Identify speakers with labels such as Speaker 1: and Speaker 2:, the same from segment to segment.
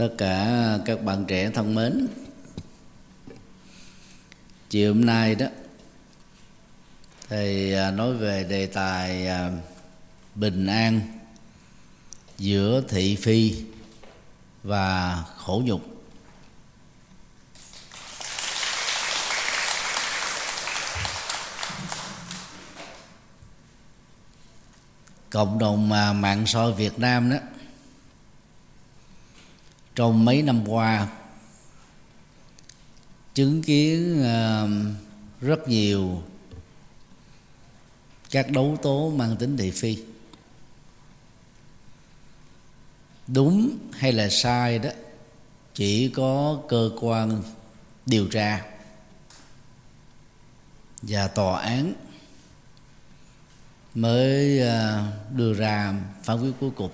Speaker 1: tất cả các bạn trẻ thân mến, chiều hôm nay đó thì à, nói về đề tài à, bình an giữa thị phi và khổ nhục. Cộng đồng à, mạng soi Việt Nam đó trong mấy năm qua, chứng kiến rất nhiều các đấu tố mang tính thị phi. Đúng hay là sai đó, chỉ có cơ quan điều tra và tòa án mới ờ, đưa ra phán quyết cuối cùng.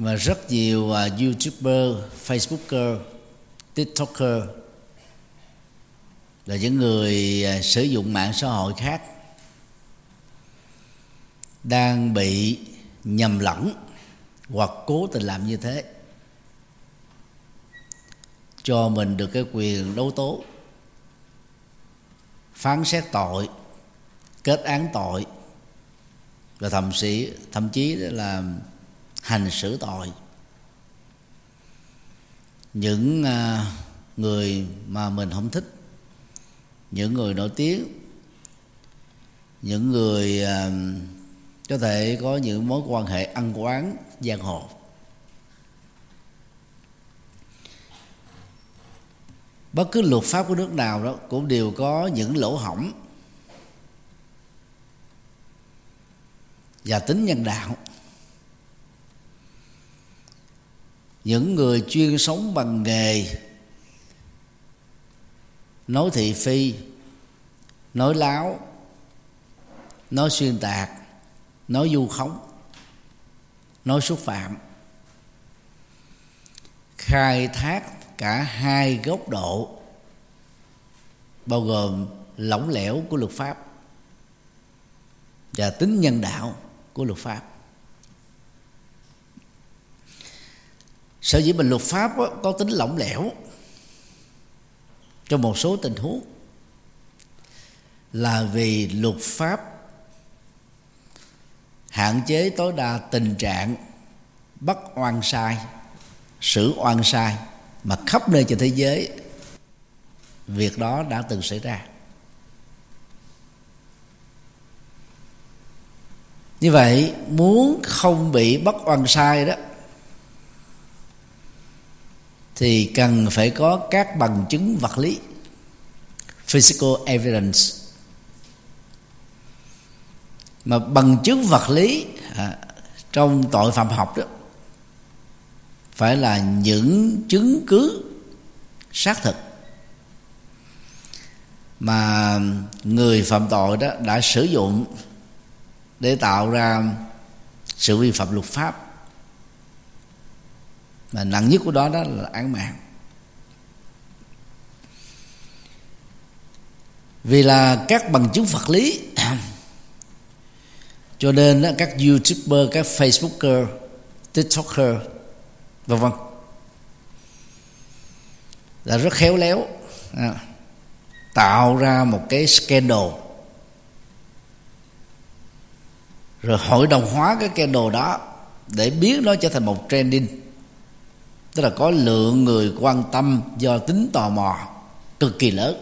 Speaker 1: Mà rất nhiều uh, youtuber facebooker tiktoker là những người uh, sử dụng mạng xã hội khác đang bị nhầm lẫn hoặc cố tình làm như thế. Cho mình được cái quyền đấu tố phán xét tội kết án tội và thậm chí thậm chí là hành xử tội. Những à, người mà mình không thích, những người nổi tiếng, những người à, có thể có những mối quan hệ ăn quán, giang hồ. Bất cứ luật pháp của nước nào đó cũng đều có những lỗ hỏng và tính nhân đạo. Những người chuyên sống bằng nghề. Nói thị phi, nói láo, nói xuyên tạc, nói du khống, nói xúc phạm. Khai thác cả hai góc độ, bao gồm lỏng lẻo của luật pháp và tính nhân đạo của luật pháp. Sở dĩ mình luật pháp có tính lỏng lẻo trong một số tình huống là vì luật pháp hạn chế tối đa tình trạng bắt oan sai, xử oan sai mà khắp nơi trên thế giới việc đó đã từng xảy ra. Như vậy, muốn không bị bắt oan sai đó thì cần phải có các bằng chứng vật lý physical evidence. Mà bằng chứng vật lý à, trong tội phạm học đó phải là những chứng cứ xác thực. Mà người phạm tội đó đã sử dụng để tạo ra sự vi phạm luật pháp mà nặng nhất của đó đó là án mạng. Vì là các bằng chứng vật lý cho nên đó, các youtuber các facebooker tiktoker vân vân là rất khéo léo à, tạo ra một cái scandal. Rồi hội đồng hóa cái scandal đó để biến nó trở thành một trending tức là có lượng người quan tâm do tính tò mò cực kỳ lớn.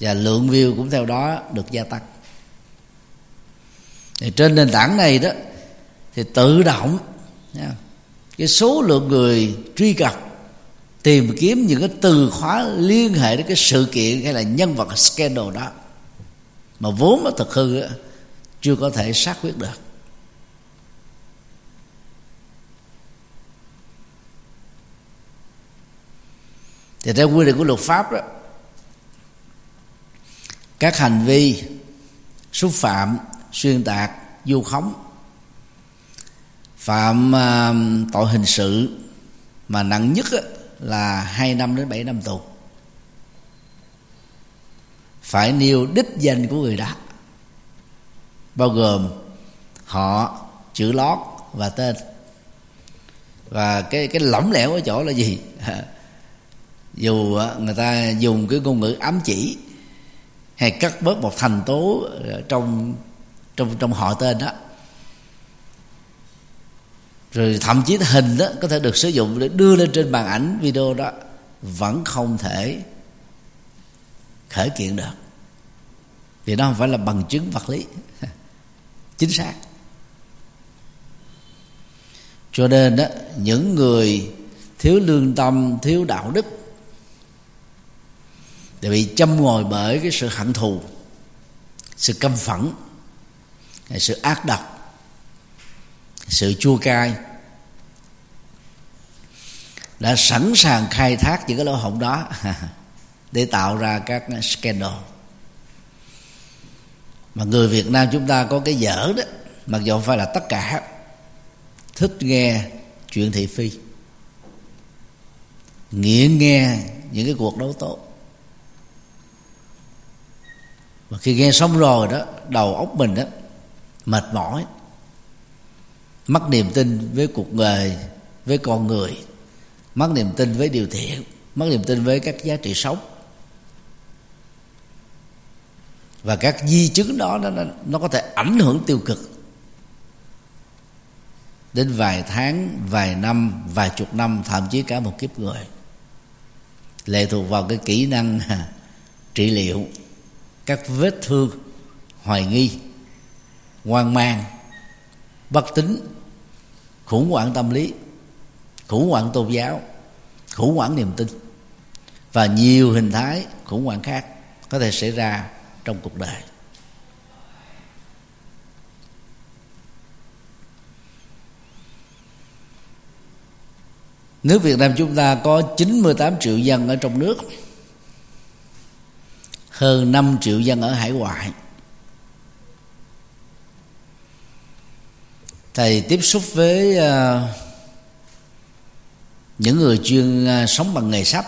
Speaker 1: Và lượng view cũng theo đó được gia tăng. Thì trên nền tảng này đó thì tự động nha, cái số lượng người truy cập tìm kiếm những cái từ khóa liên hệ đến cái sự kiện hay là nhân vật scandal đó mà vốn nó thực hư chưa có thể xác quyết được. Thì theo quy định của luật pháp đó các hành vi xúc phạm xuyên tạc du khống phạm uh, tội hình sự mà nặng nhất á, là 2 năm đến 7 năm tù. Phải nêu đích danh của người đó bao gồm họ chữ lót và tên. Và cái cái lỏng lẻo ở chỗ là gì? dù à, người ta dùng cái ngôn ngữ ám chỉ hay cắt bớt một thành tố à, trong trong trong họ tên đó. Rồi thậm chí hình đó có thể được sử dụng để đưa lên trên màn ảnh video đó, vẫn không thể khởi kiện được. Vì nó không phải là bằng chứng vật lý. Chính xác. Cho nên đó, những người thiếu lương tâm, thiếu đạo đức để bị châm ngồi bởi cái sự hận thù, sự căm phẫn, sự ác độc, sự chua cay đã sẵn sàng khai thác những cái lỗ hổng đó để tạo ra các scandal mà người Việt Nam chúng ta có cái dở đó, mặc dù không phải là tất cả, thích nghe chuyện thị phi, nghiện nghe những cái cuộc đấu tố mà khi nghe xong rồi đó đầu óc mình đó mệt mỏi mất niềm tin với cuộc đời với con người mất niềm tin với điều thiện mất niềm tin với các giá trị sống. Và các di chứng đó nó, nó có thể ảnh hưởng tiêu cực. Đến vài tháng vài năm vài chục năm thậm chí cả một kiếp người. Lệ thuộc vào cái kỹ năng trị liệu các vết thương, hoài nghi, hoang mang, bất tín khủng hoảng tâm lý, khủng hoảng tôn giáo, khủng hoảng niềm tin và nhiều hình thái khủng hoảng khác có thể xảy ra trong cuộc đời. Nước Việt Nam chúng ta có 98 triệu dân ở trong nước. Hơn 5 triệu dân ở hải ngoại. Thầy tiếp xúc với ờ, những người chuyên ờ, sống bằng nghề sách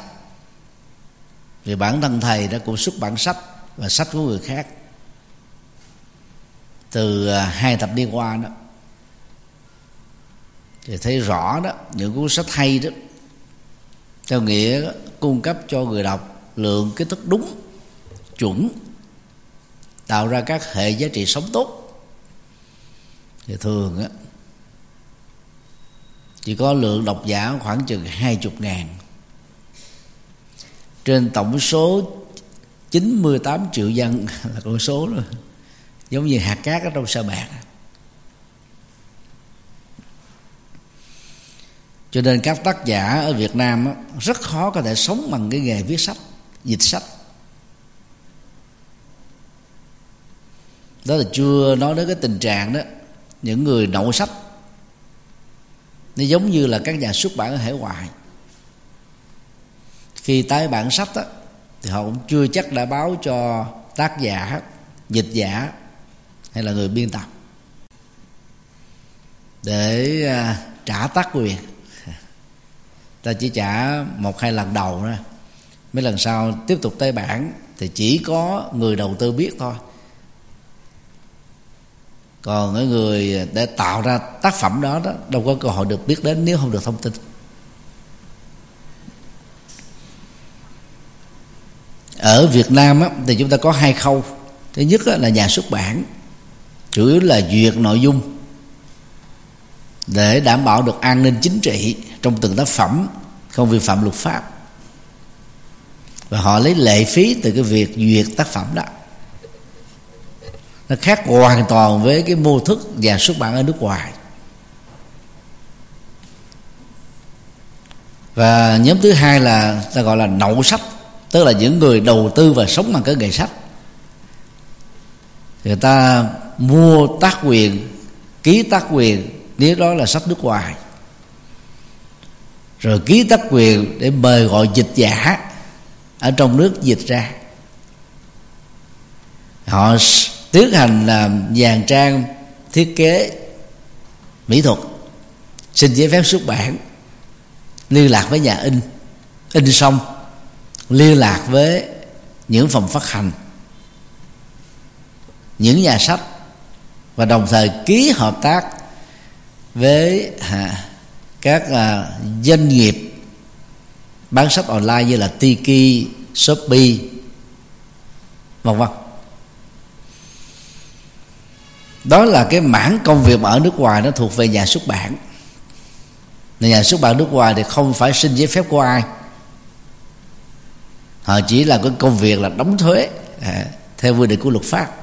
Speaker 1: Vì bản thân thầy đã cũng xuất bản sách và sách của người khác. Từ ờ, hai tập đi qua đó thì thấy rõ đó những cuốn sách hay đó theo nghĩa đó, cung cấp cho người đọc lượng kiến thức đúng chuẩn, tạo ra các hệ giá trị sống tốt. Thì thường á, chỉ có lượng độc giả khoảng chừng hai chục ngàn. Trên tổng số 98 triệu dân, là con số đó, giống như hạt cát ở trong sa mạc. Cho nên các tác giả ở Việt Nam rất khó có thể sống bằng cái nghề viết sách, dịch sách. Đó là chưa nói đến cái tình trạng đó. Những người đậu sách nó giống như là các nhà xuất bản ở hải ngoại. Khi tái bản sách đó, thì họ cũng chưa chắc đã báo cho tác giả dịch giả hay là người biên tập. Để à, trả tác quyền. Ta chỉ trả một hai lần đầu thôi. Mấy lần sau tiếp tục tái bản thì chỉ có người đầu tư biết thôi còn cái người để tạo ra tác phẩm đó đó đâu có cơ hội được biết đến nếu không được thông tin. Ở Việt Nam á, thì chúng ta có hai khâu. Thứ nhất á, là nhà xuất bản chủ yếu là duyệt nội dung để đảm bảo được an ninh chính trị trong từng tác phẩm không vi phạm luật pháp. Và họ lấy lệ phí từ cái việc duyệt tác phẩm đó nó khác hoàn toàn với cái mô thức và xuất bản ở nước ngoài. Và nhóm thứ hai là, ta gọi là nậu sách, tức là những người đầu tư và sống bằng cái nghề sách. Người ta mua tác quyền, ký tác quyền, nếu đó là sách nước ngoài. Rồi ký tác quyền để mời gọi dịch giả ở trong nước dịch ra. Họ tiến hành làm dàn trang thiết kế mỹ thuật xin giấy phép xuất bản liên lạc với nhà in in xong liên lạc với những phòng phát hành những nhà sách và đồng thời ký hợp tác với à, các à, doanh nghiệp bán sách online như là Tiki, Shopee, vân vân. Đó là cái mảng công việc ở nước ngoài nó thuộc về nhà xuất bản. Nhà xuất bản nước ngoài thì không phải xin giấy phép của ai. Họ chỉ là cái công việc là đóng thuế à, theo quy định của luật pháp.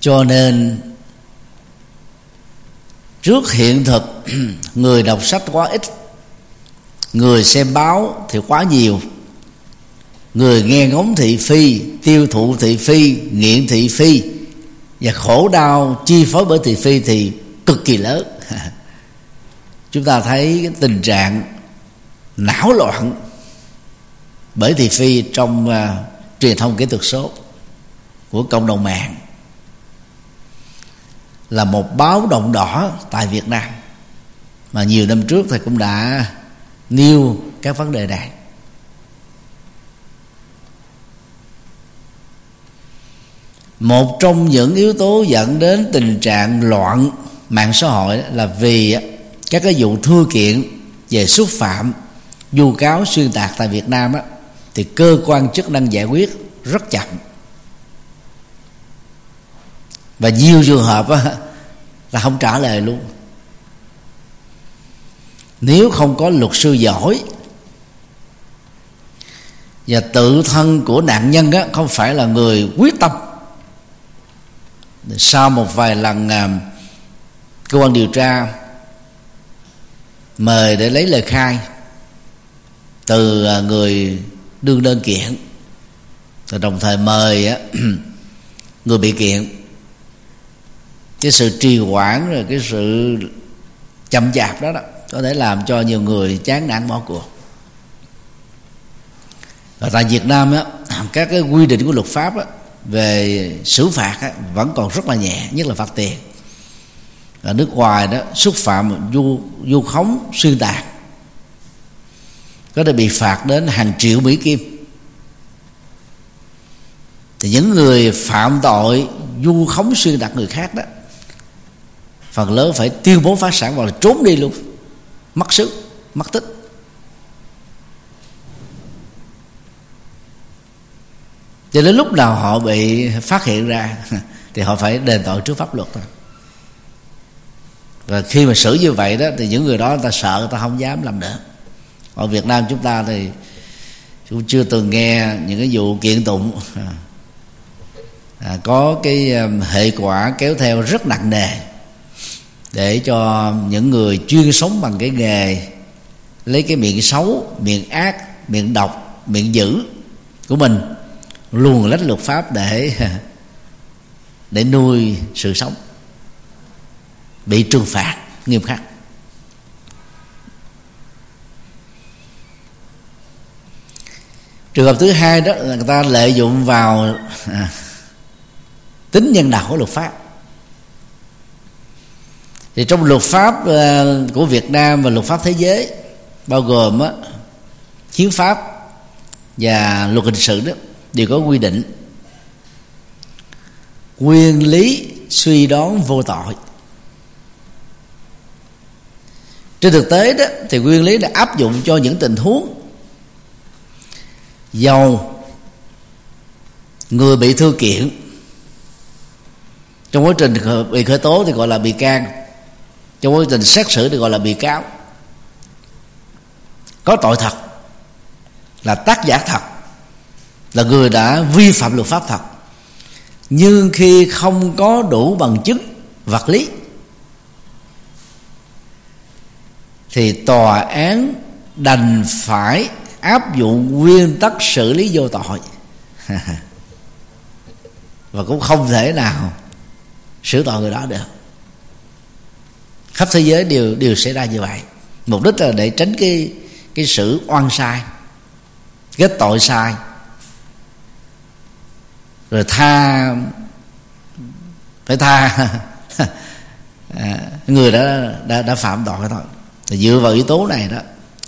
Speaker 1: Cho nên trước hiện thực người đọc sách quá ít người xem báo thì quá nhiều người nghe ngóng thị phi tiêu thụ thị phi nghiện thị phi. Và khổ đau chi phối bởi thị phi thì cực kỳ lớn. Chúng ta thấy cái tình trạng não loạn bởi thị phi trong uh, truyền thông kỹ thuật số của cộng đồng mạng là một báo động đỏ tại Việt Nam. Mà nhiều năm trước thì cũng đã nêu các vấn đề này. Một trong những yếu tố dẫn đến tình trạng loạn mạng xã hội là vì các cái vụ thưa kiện về xúc phạm vu cáo xuyên tạc tại Việt Nam á, thì cơ quan chức năng giải quyết rất chậm. Và nhiều trường hợp á, là không trả lời luôn. Nếu không có luật sư giỏi và tự thân của nạn nhân á, không phải là người quyết tâm sau một vài lần à, cơ quan điều tra mời để lấy lời khai từ à, người đương đơn kiện. Và đồng thời mời à, người bị kiện. Cái sự trì hoãn rồi cái sự chậm chạp đó, đó có thể làm cho nhiều người chán nản bỏ cuộc. Và tại Việt Nam á, các cái quy định của luật pháp á, về xử phạt á, vẫn còn rất là nhẹ nhất là phạt tiền. Ở nước ngoài đó xúc phạm du du khống xuyên tạc. Có thể bị phạt đến hàng triệu mỹ kim. Thì những người phạm tội du khống xuyên tạc người khác đó phần lớn phải tiêu bố phá sản hoặc là trốn đi luôn. Mất sức mất tích. Cho đến lúc nào họ bị phát hiện ra thì họ phải đền tội trước pháp luật thôi. Và khi mà xử như vậy đó thì những người đó người ta sợ người ta không dám làm nữa. Ở Việt Nam chúng ta thì cũng chưa từng nghe những cái vụ kiện tụng. À, có cái um, hệ quả kéo theo rất nặng nề để cho những người chuyên sống bằng cái nghề lấy cái miệng xấu miệng ác miệng độc miệng dữ của mình luồn lách luật pháp để để nuôi sự sống bị trừng phạt nghiêm khắc. Trường hợp thứ hai đó là người ta lợi dụng vào à, tính nhân đạo của luật pháp. Thì trong luật pháp à, của Việt Nam và luật pháp thế giới bao gồm á, hiến pháp và luật hình sự đó đều có quy định. Nguyên lý suy đoán vô tội. Trên thực tế đó, thì nguyên lý đã áp dụng cho những tình huống giàu, người bị thư kiện. Trong quá trình bị khởi tố thì gọi là bị can. Trong quá trình xét xử thì gọi là bị cáo. Có tội thật là tác giả thật là người đã vi phạm luật pháp thật. Nhưng khi không có đủ bằng chứng, vật lý, thì tòa án đành phải áp dụng nguyên tắc xử lý vô tội. Và cũng không thể nào xử tội người đó được. Khắp thế giới đều đều xảy ra như vậy. Mục đích là để tránh cái cái sự oan sai kết tội sai rồi tha phải tha. À, người đã đã đã phạm tội thôi. Thì dựa vào yếu tố này đó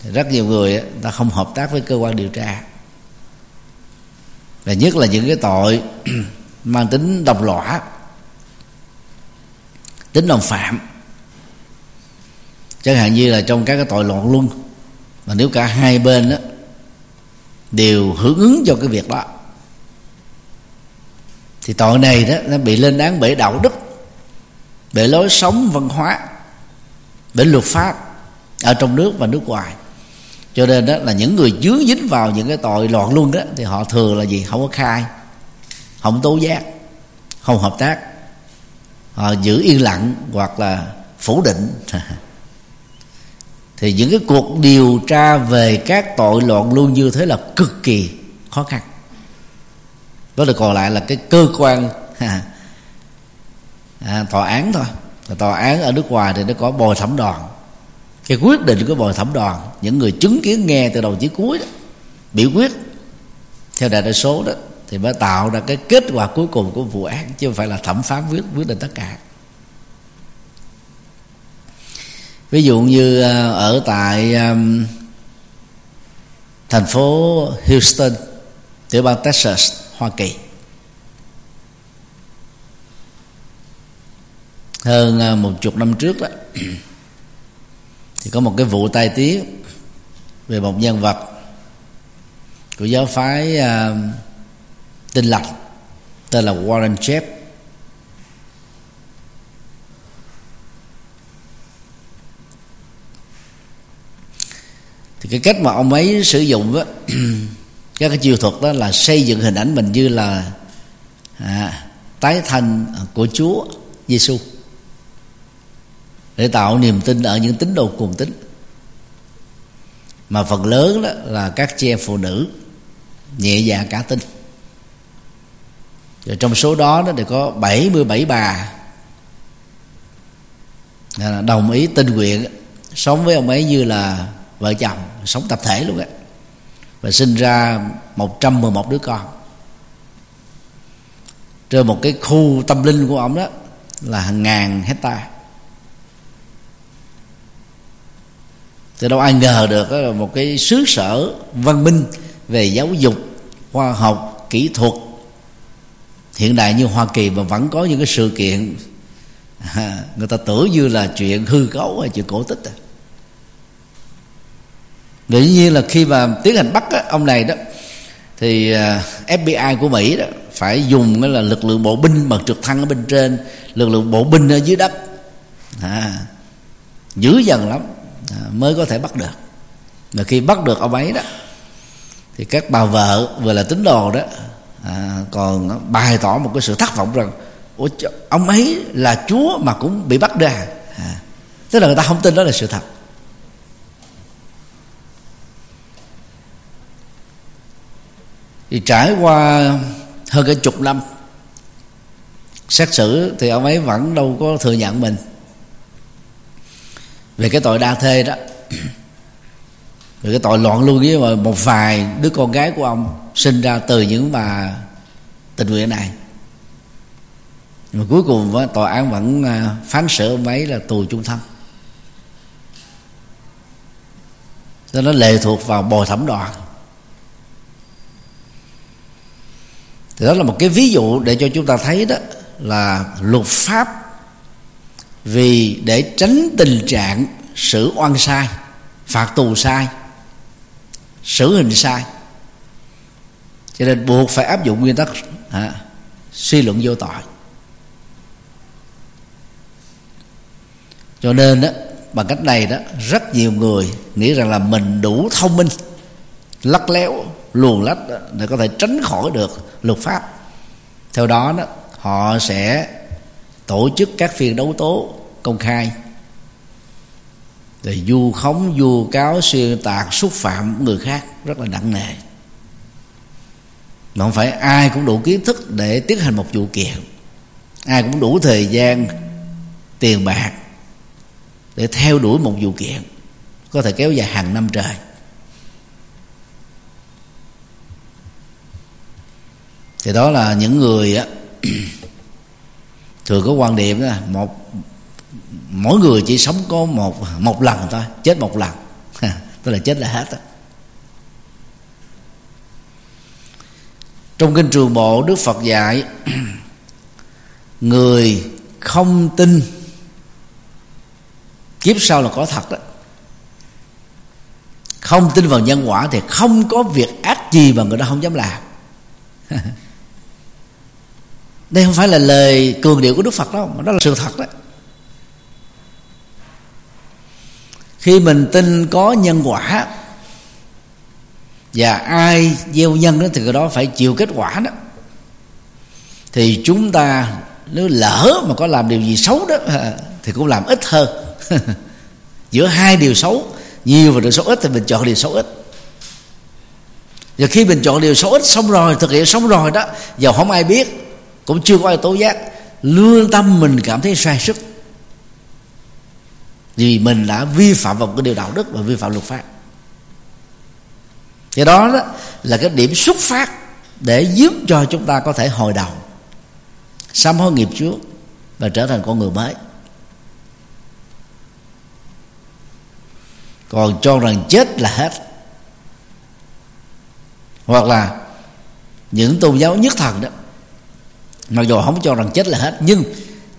Speaker 1: thì rất nhiều người ta không hợp tác với cơ quan điều tra. Và nhất là những cái tội mang tính độc lõa tính đồng phạm. Chẳng hạn như là trong các cái tội loạn luân mà nếu cả hai bên đó đều hưởng ứng cho cái việc đó thì tội này đó, nó bị lên án bởi đạo đức, bởi lối sống văn hóa, bởi luật pháp ở trong nước và nước ngoài. Cho nên đó là những người dướng dính vào những cái tội loạn luân đó, thì họ thường là gì? Không có khai, không tố giác, không hợp tác. Họ giữ yên lặng hoặc là phủ định. Thì những cái cuộc điều tra về các tội loạn luân như thế là cực kỳ khó khăn đó là còn lại là cái cơ quan. À, tòa án thôi. Tòa án ở nước ngoài thì nó có bồi thẩm đoàn. Cái quyết định của bồi thẩm đoàn những người chứng kiến nghe từ đầu chí cuối đó biểu quyết theo đại đa số đó thì mới tạo ra cái kết quả cuối cùng của vụ án chứ không phải là thẩm phán quyết quyết định tất cả. Ví dụ như à, ở tại um, thành phố Houston tiểu bang Texas Hoa Kỳ. Hơn à, một chục năm trước đó thì có một cái vụ tai tiếng về một nhân vật của giáo phái à, uh, tinh lọc tên là Warren Jeff thì cái cách mà ông ấy sử dụng đó các cái chiêu thuật đó là xây dựng hình ảnh mình như là à, tái thành của Chúa Giêsu để tạo niềm tin ở những tín đồ cùng tính mà phần lớn đó là các chị em phụ nữ nhẹ dạ cả tin. Rồi trong số đó nó thì có 77 bà à, đồng ý tình nguyện sống với ông ấy như là vợ chồng sống tập thể luôn á và sinh ra 111 đứa con. Trên một cái khu tâm linh của ông đó là hàng ngàn hecta từ đâu ai ngờ được đó là một cái xứ sở văn minh về giáo dục, khoa học, kỹ thuật. Hiện đại như hoa kỳ mà vẫn có những cái sự kiện, người ta tưởng như là chuyện hư cấu hay chuyện cổ tích à dĩ nhiên là khi mà tiến hành bắt á, ông này đó thì à, FBI của Mỹ đó phải dùng cái là lực lượng bộ binh bằng trực thăng ở bên trên lực lượng bộ binh ở dưới đất. À, dữ dần lắm à, mới có thể bắt được. Và khi bắt được ông ấy đó thì các bà vợ vừa là tín đồ đó à, còn bày tỏ một cái sự thất vọng rằng Ủa, ông ấy là chúa mà cũng bị bắt ra à, tức là người ta không tin đó là sự thật. Thì trải qua hơn cả chục năm, xét xử thì ông ấy vẫn đâu có thừa nhận mình. Về cái tội đa thê đó, về cái tội loạn luôn với một vài đứa con gái của ông sinh ra từ những bà tình nguyện này. Mà cuối cùng tòa án vẫn à, phán xử ông ấy là tù chung thân. Cho nó lệ thuộc vào bồi thẩm đoàn. Thì đó là một cái ví dụ để cho chúng ta thấy đó là luật pháp vì để tránh tình trạng xử oan sai phạt tù sai xử hình sai. Cho nên buộc phải áp dụng nguyên tắc à, suy luận vô tội. Cho nên đó bằng cách này đó rất nhiều người nghĩ rằng là mình đủ thông minh lắc léo luồn lách để có thể tránh khỏi được luật pháp. Theo đó đó, họ sẽ tổ chức các phiên đấu tố công khai. Rồi du khống du cáo, xuyên tạc, xúc phạm người khác rất là nặng nề. Mà không phải ai cũng đủ kiến thức để tiến hành một vụ kiện. Ai cũng đủ thời gian, tiền bạc để theo đuổi một vụ kiện, có thể kéo dài hàng năm trời. Thì đó là những người á, thường có quan điểm là một, mỗi người chỉ sống có một một lần thôi, chết một lần. Tức là chết là hết đó. trong kinh trường bộ, đức phật dạy, người không tin, kiếp sau là có thật đó không tin vào nhân quả thì không có việc ác gì mà người đó không dám làm. đây không phải là lời cường điệu của đức phật đâu, mà đó là sự thật đó khi mình tin có nhân quả, và ai gieo nhân đó thì cái đó phải chịu kết quả đó, thì chúng ta nếu lỡ mà có làm điều gì xấu đó, thì cũng làm ít hơn. Giữa hai điều xấu, nhiều và điều xấu ít thì mình chọn điều xấu ít. Và khi mình chọn điều xấu ít xong rồi, thực hiện xong rồi đó giờ không ai biết cũng chưa có ai tố giác. Lương tâm mình cảm thấy sai sức. Vì mình đã vi phạm vào cái điều đạo đức và vi phạm luật pháp. Thì đó, đó là cái điểm xuất phát để giúp cho chúng ta có thể hồi đầu sám hối nghiệp trước và trở thành con người mới. Còn cho rằng chết là hết. Hoặc là những tôn giáo nhất thần đó mặc dù không cho rằng chết là hết, nhưng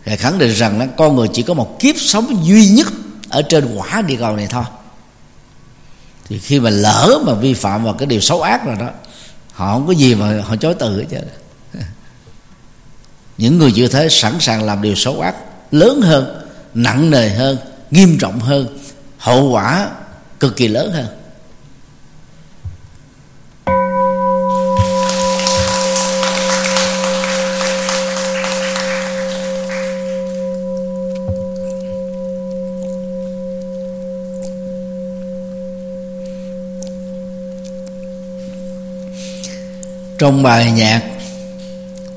Speaker 1: Ngài khẳng định rằng là con người chỉ có một kiếp sống duy nhất ở trên quả địa cầu này thôi. Thì khi mà lỡ mà vi phạm vào cái điều xấu ác rồi đó, họ không có gì mà họ chối từ hết trơn. Những người như thế sẵn sàng làm điều xấu ác lớn hơn, nặng nề hơn, nghiêm trọng hơn, hậu quả cực kỳ lớn hơn. Trong bài nhạc,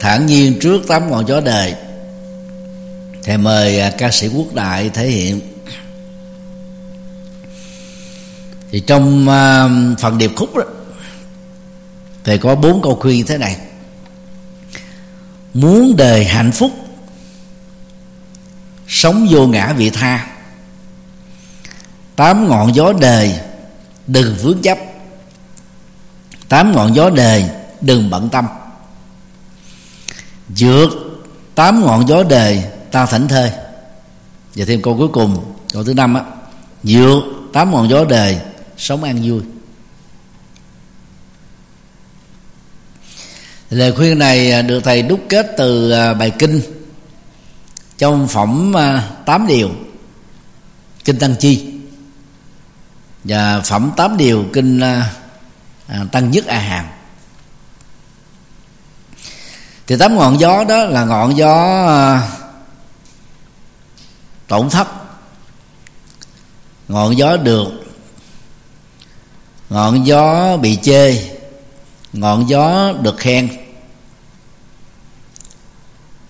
Speaker 1: thản nhiên trước tám ngọn gió đời, thầy mời à, ca sĩ quốc đại thể hiện. Thì trong à, phần điệp khúc đó, thầy có bốn câu khuyên thế này. Muốn đời hạnh phúc, sống vô ngã vị tha. Tám ngọn gió đời đừng vướng chấp tám ngọn gió đời đừng bận tâm. Vượt tám ngọn gió đề ta thảnh thơi. Và thêm câu cuối cùng, câu thứ năm á, vượt tám ngọn gió đề sống an vui. Lời khuyên này được thầy đúc kết từ à, bài kinh trong phẩm à, tám điều kinh tăng chi. Và phẩm tám điều kinh à, tăng nhất a hàm thì tám ngọn gió đó là ngọn gió à, tổn thất. Ngọn gió được, ngọn gió bị chê, ngọn gió được khen.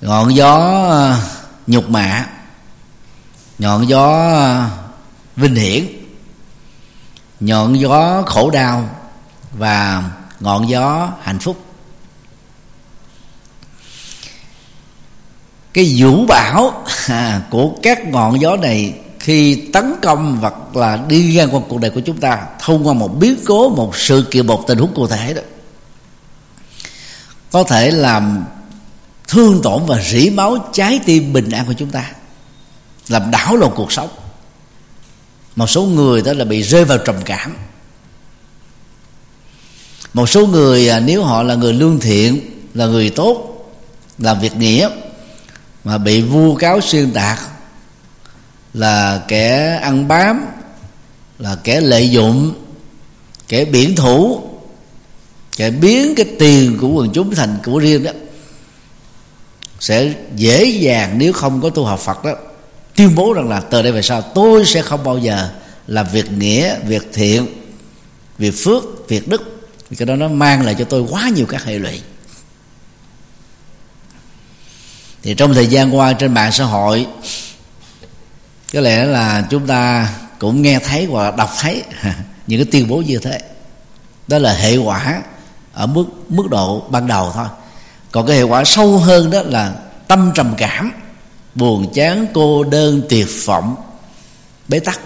Speaker 1: Ngọn gió à, nhục mạ, ngọn gió à, vinh hiển, ngọn gió khổ đau và ngọn gió hạnh phúc. Cái vũ bão à, của các ngọn gió này khi tấn công hoặc là đi ngang qua cuộc đời của chúng ta thông qua một biến cố một sự kiện một tình huống cụ thể đó có thể làm thương tổn và rỉ máu trái tim bình an của chúng ta làm đảo lộn cuộc sống. Một số người đó là bị rơi vào trầm cảm. Một số người à, nếu họ là người lương thiện là người tốt làm việc nghĩa mà bị vu cáo xuyên tạc là kẻ ăn bám, là kẻ lợi dụng, kẻ biển thủ, kẻ biến cái tiền của quần chúng thành của riêng đó, sẽ dễ dàng nếu không có tu học Phật đó, tuyên bố rằng là từ đây về sau tôi sẽ không bao giờ làm việc nghĩa, việc thiện, việc phước, việc đức. Vì cái đó nó mang lại cho tôi quá nhiều các hệ lụy. Thì trong thời gian qua trên mạng xã hội, có lẽ là chúng ta cũng nghe thấy hoặc đọc thấy những cái tuyên bố như thế. Đó là hệ quả ở mức mức độ ban đầu thôi. Còn cái hệ quả sâu hơn đó là tâm trầm cảm, buồn chán, cô đơn, tuyệt vọng, bế tắc,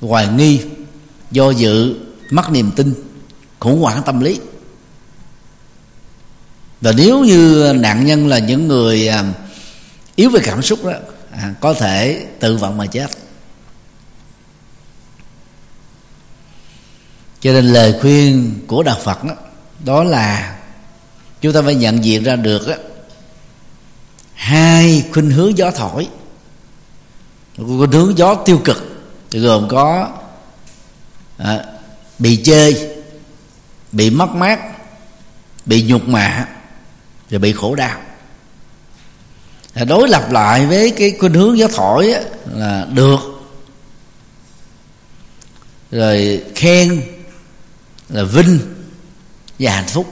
Speaker 1: hoài nghi, do dự, mất niềm tin, khủng hoảng tâm lý và nếu như nạn nhân là những người à, yếu về cảm xúc đó à, có thể tự vận mà chết. Cho nên lời khuyên của đạo phật đó, đó là chúng ta phải nhận diện ra được đó, hai khuynh hướng gió thổi khuynh hướng gió tiêu cực thì gồm có à, bị chơi bị mất mát bị nhục mạ và bị khổ đau. Đối lập lại với cái khuynh hướng gió thổi á, là được. Rồi khen là vinh và hạnh phúc.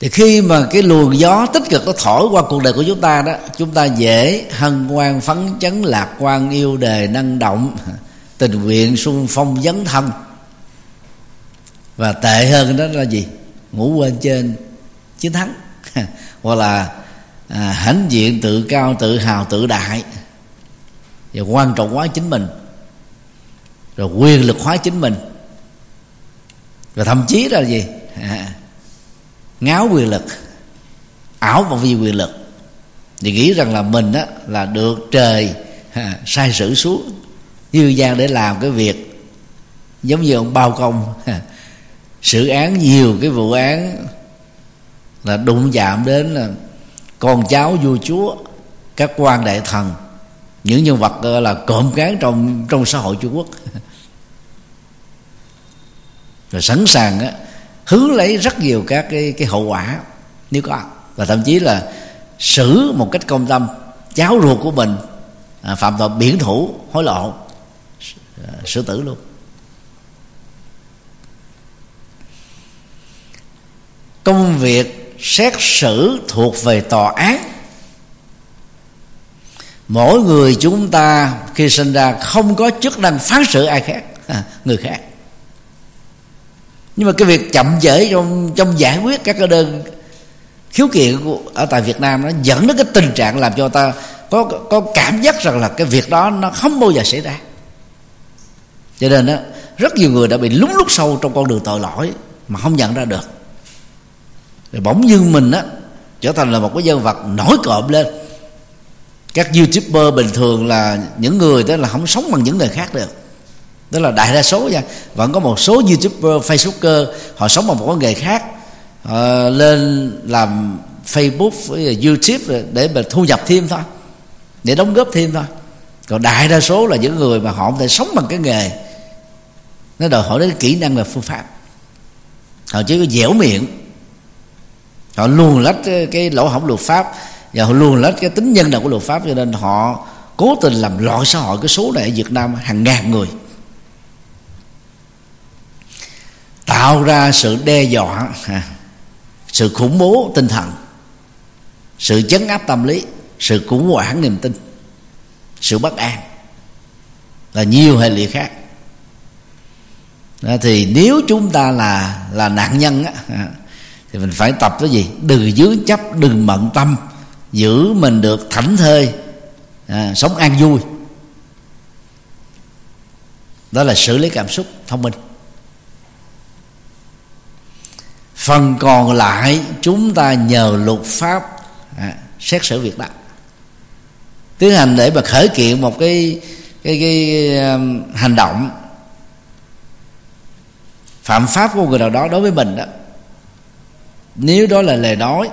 Speaker 1: Thì khi mà cái luồng gió tích cực nó thổi qua cuộc đời của chúng ta đó chúng ta dễ hân hoan phấn chấn lạc quan yêu đề năng động tình nguyện sung phong dấn thân. Và tệ hơn đó là gì? Ngủ quên trên chiến thắng. Hoặc là à, hãnh diện tự cao tự hào tự đại. Và quan trọng hóa chính mình. Rồi quyền lực hóa chính mình. Và thậm chí là gì? À, ngáo quyền lực. Ảo và vì quyền lực. Thì nghĩ rằng là mình á là được trời à, sai sử xuống. Dư gian để làm cái việc giống như ông bao công. à, xử án nhiều cái vụ án là đụng chạm đến là con cháu vua chúa các quan đại thần những nhân vật là cộm cán trong trong xã hội trung quốc. Rồi sẵn sàng á, hướng lấy rất nhiều các cái cái hậu quả nếu có. Và thậm chí là xử một cách công tâm cháu ruột của mình à, phạm tội biển thủ hối lộ à, xử tử luôn. Công việc xét xử thuộc về tòa án. Mỗi người chúng ta khi sinh ra không có chức năng phán xử ai khác người khác. Nhưng mà cái việc chậm trễ trong trong giải quyết các cái đơn khiếu kiện của, ở tại Việt Nam nó dẫn đến cái tình trạng làm cho ta có có cảm giác rằng là cái việc đó nó không bao giờ xảy ra. Cho nên đó rất nhiều người đã bị lúng lút sâu trong con đường tội lỗi mà không nhận ra được rồi bỗng dưng mình á, trở thành là một cái nhân vật nổi cộm lên. Các youtuber bình thường là những người đó là không sống bằng những người khác được. Đó là đại đa số nha. Vẫn có một số youtuber, facebooker, họ sống bằng một cái nghề khác họ lên làm facebook với youtube để mà thu nhập thêm thôi, để đóng góp thêm thôi. Còn đại đa số là những người mà họ không thể sống bằng cái nghề. Nó đòi hỏi đến kỹ năng và phương pháp. Họ chỉ có dẻo miệng họ luôn lách cái, cái lỗ hổng luật pháp và họ luôn lách cái tính nhân đạo của luật pháp cho nên họ cố tình làm loạn xã hội cái số này ở Việt Nam hàng ngàn người. Tạo ra sự đe dọa sự khủng bố tinh thần sự chấn áp tâm lý sự khủng hoảng niềm tin sự bất an là nhiều hệ lụy khác. Thì nếu chúng ta là là nạn nhân á, thì mình phải tập cái gì? Đừng dướng chấp đừng bận tâm. Giữ mình được thảnh thơi. À, sống an vui. Đó là xử lý cảm xúc thông minh. Phần còn lại chúng ta nhờ luật pháp à, xét xử việc đó. Tiến hành để mà khởi kiện một cái cái cái um, hành động phạm pháp của người nào đó đối với mình đó nếu đó là lời nói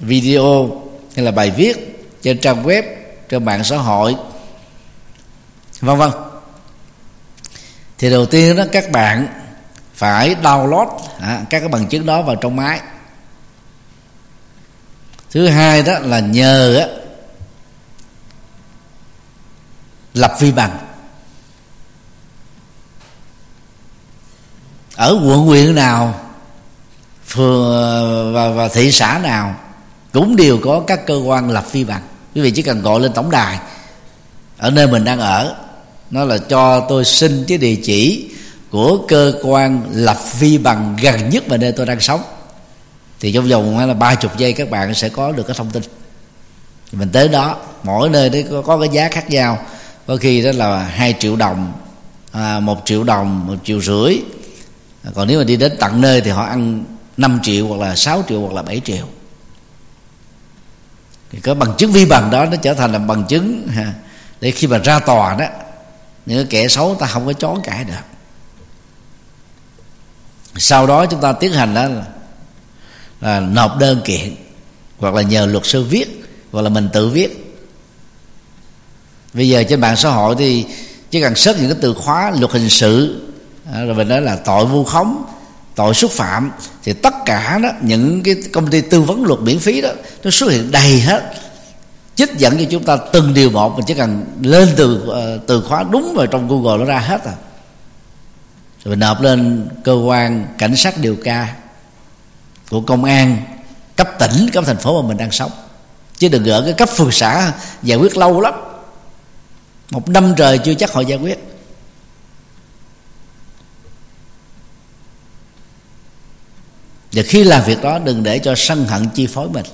Speaker 1: video hay là bài viết trên trang web trên mạng xã hội vân vân. Thì đầu tiên đó các bạn phải download à, các cái bằng chứng đó vào trong máy. Thứ hai đó là nhờ á, lập vi bằng. Ở quận huyện nào phường ờ, và, và thị xã nào cũng đều có các cơ quan lập vi bằng. Quý vị chỉ cần gọi lên tổng đài ở nơi mình đang ở nó là cho tôi xin cái địa chỉ của cơ quan lập vi bằng gần nhất mà nơi tôi đang sống. Thì trong vòng là ba chục giây các bạn sẽ có được cái thông tin. Mình tới đó mỗi nơi đấy có, có cái giá khác nhau. Có khi đó là hai triệu đồng à, một triệu đồng một triệu rưỡi. Còn nếu mà đi đến tận nơi thì họ ăn 5 triệu hoặc là 6 triệu hoặc là 7 triệu. Thì có bằng chứng vi bằng đó nó trở thành là bằng chứng ha, để khi mà ra tòa đó những kẻ xấu ta không có chón cãi được. Sau đó chúng ta tiến hành đó là, là nộp đơn kiện hoặc là nhờ luật sư viết hoặc là mình tự viết. Bây giờ trên mạng xã hội thì chỉ cần search những cái từ khóa luật hình sự à, rồi mình nói là tội vu khống tội xúc phạm, thì tất cả đó, những cái công ty tư vấn luật miễn phí đó, nó xuất hiện đầy hết. Trích dẫn cho chúng ta từng điều một, mình chỉ cần lên từ ờ, từ khóa đúng vào trong google nó ra hết à. Rồi mình nộp lên cơ quan cảnh sát điều tra của công an, cấp tỉnh, cấp thành phố mà mình đang sống. Chứ đừng gỡ cái cấp phường xã, giải quyết lâu lắm. Một năm trời chưa chắc họ giải quyết. Và khi làm việc đó đừng để cho sân hận chi phối mình.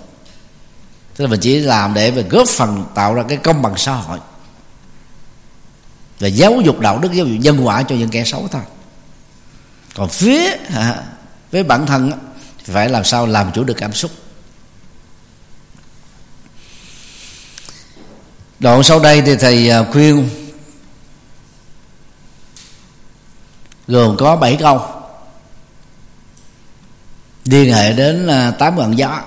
Speaker 1: Tức là mình chỉ làm để mà góp phần tạo ra cái công bằng xã hội. Và giáo dục đạo đức giáo dục nhân quả cho những kẻ xấu thôi. Còn phía à, với bản thân phải làm sao làm chủ được cảm xúc. Đoạn sau đây thì thầy à, khuyên gồm có 7 câu liên hệ đến à, tám ngọn gió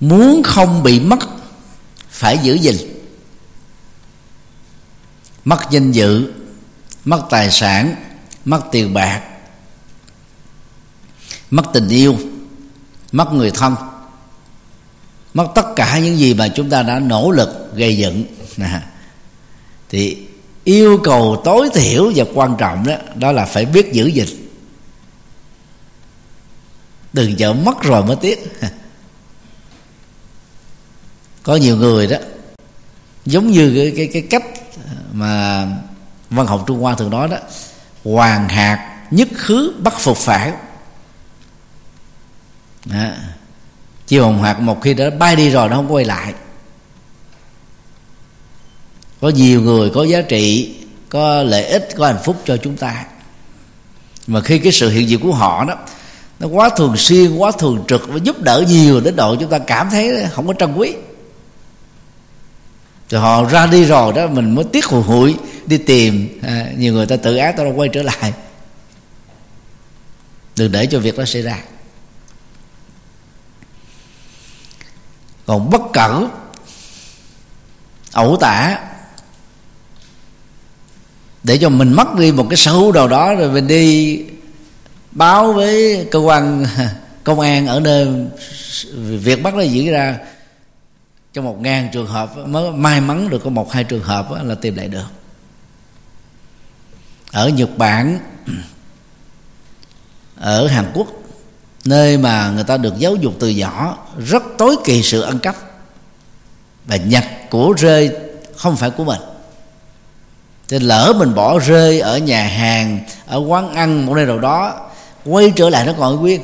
Speaker 1: muốn không bị mất, phải giữ gìn. Mất danh dự, mất tài sản, mất tiền bạc, mất tình yêu, mất người thân, mất tất cả những gì mà chúng ta đã nỗ lực gây dựng. Thì yêu cầu tối thiểu và quan trọng đó đó là phải biết giữ gìn đừng chờ mất rồi mới tiếc. Có nhiều người đó giống như cái cái, cái cách mà văn học trung hoa thường nói đó hoàng hạt nhất khứ bắt phục phản đó. chiều hồng hạt một khi đã bay đi rồi nó không quay lại. Có nhiều người có giá trị có lợi ích có hạnh phúc cho chúng ta. Mà khi cái sự hiện diện của họ đó nó quá thường xuyên quá thường trực và giúp đỡ nhiều đến độ chúng ta cảm thấy không có trân quý. Rồi họ ra đi rồi đó mình mới tiếc hụi hụi đi tìm à, nhiều người ta tự ác ta quay trở lại. Đừng để cho việc đó xảy ra. Còn bất cẩn ẩu tả để cho mình mất đi một cái sở hữu nào đó rồi mình đi báo với cơ quan, công an ở nơi việc bắt nó diễn ra. Trong một ngàn trường hợp, mới may mắn được có một, hai trường hợp là tìm lại được. Ở nhật bản, ở hàn quốc, nơi mà người ta được giáo dục từ nhỏ, rất tối kỳ sự ăn cắp. Và nhặt của rơi không phải của mình. Thì lỡ mình bỏ rơi ở nhà hàng, ở quán ăn, một nơi nào đó quay trở lại nó còn nguyên.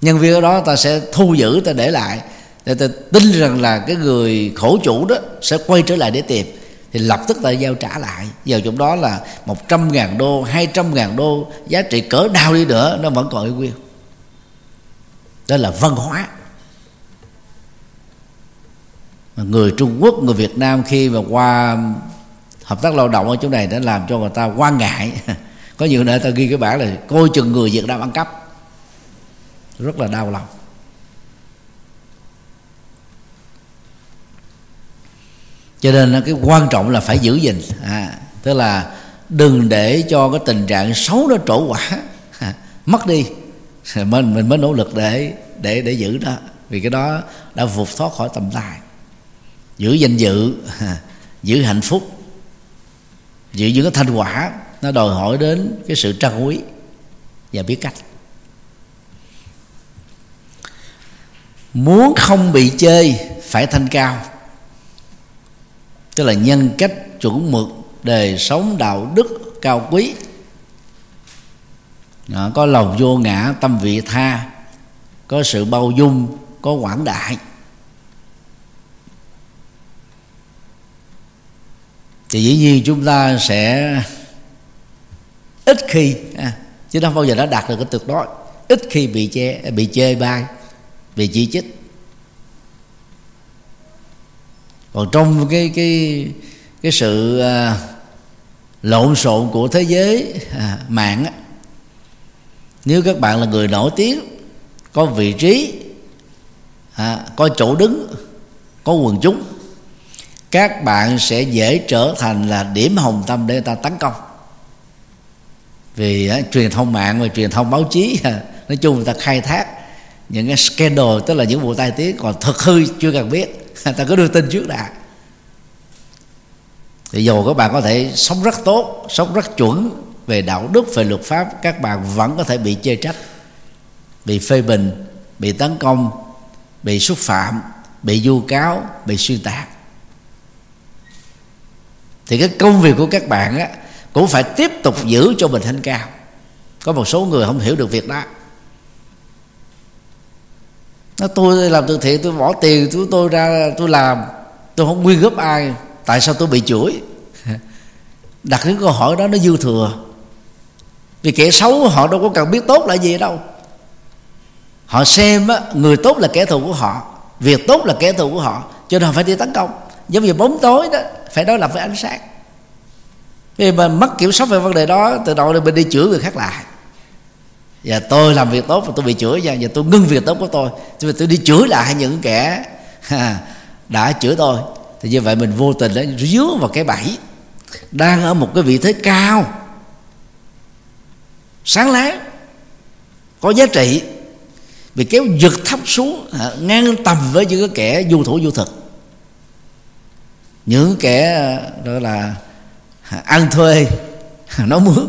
Speaker 1: Nhân viên ở đó ta sẽ thu giữ, ta để lại, để ta tin rằng là cái người khổ chủ đó sẽ quay trở lại để tìm. Thì lập tức ta giao trả lại. Giờ trong đó là một trăm ngàn đô, hai trăm ngàn đô, giá trị cỡ đau đi nữa, nó vẫn còn y nguyên. Đó là văn hóa. Người Trung Quốc, người Việt Nam khi mà qua hợp tác lao động ở chỗ này đã làm cho người ta quan ngại. có nhiều nơi ta ghi cái bản là coi chừng người Việt Nam ăn cắp. Rất là đau lòng. Cho nên cái quan trọng là phải giữ gìn. À, tức là đừng để cho cái tình trạng xấu nó trổ quả. À, mất đi. Mình mình mới nỗ lực để để để giữ đó. Vì cái đó đã vụt thoát khỏi tầm tay. Giữ danh dự à, giữ hạnh phúc. Giữ những cái thành quả nó đòi hỏi đến cái sự trân quý và biết cách. Muốn không bị chơi phải thanh cao. Tức là nhân cách chuẩn mực đời sống đạo đức cao quý. Đó, có lòng vô ngã tâm vị tha có sự bao dung có quảng đại. Thì dĩ nhiên chúng ta sẽ ít khi à, chứ không bao giờ nó đạt được cái tuyệt đối ít khi bị chê bị chê bai bị chỉ trích. Còn trong cái cái cái sự à, lộn xộn của thế giới à, mạng á, nếu các bạn là người nổi tiếng có vị trí à, có chỗ đứng có quần chúng các bạn sẽ dễ trở thành là điểm hồng tâm để người ta tấn công vì á, truyền thông mạng và truyền thông báo chí à, nói chung người ta khai thác những cái scandal tức là những vụ tai tiếng còn thật hư chưa cần biết. Ta có đưa tin trước đã. Thì dù các bạn có thể sống rất tốt sống rất chuẩn về đạo đức về luật pháp các bạn vẫn có thể bị chê trách bị phê bình bị tấn công bị xúc phạm bị vu cáo bị xuyên tạc. Thì cái công việc của các bạn á cũng phải tiếp tục giữ cho mình thanh cao. Có một số người không hiểu được việc đó. Nó tôi làm từ thiện tôi bỏ tiền tôi tôi ra tôi làm. Tôi không nguyên góp ai. Tại sao tôi bị chửi? Đặt những câu hỏi đó nó dư thừa. Vì kẻ xấu họ đâu có cần biết tốt là gì đâu. Họ xem á, người tốt là kẻ thù của họ việc tốt là kẻ thù của họ cho nên họ phải đi tấn công. Giống như bóng tối đó phải đối lập với ánh sáng vì mà mất kiểm soát về vấn đề đó từ đầu là mình đi chửi người khác lại. Và tôi làm việc tốt và tôi bị chửi nha và tôi ngưng việc tốt của tôi. Tôi, tôi đi chửi lại những kẻ đã chửi tôi thì như vậy mình vô tình đã dứa vào cái bẫy đang ở một cái vị thế cao. Sáng láng có giá trị bị kéo giật thấp xuống ngang tầm với những cái kẻ du thủ du thực. Những kẻ gọi là ăn thuê. Nó mướn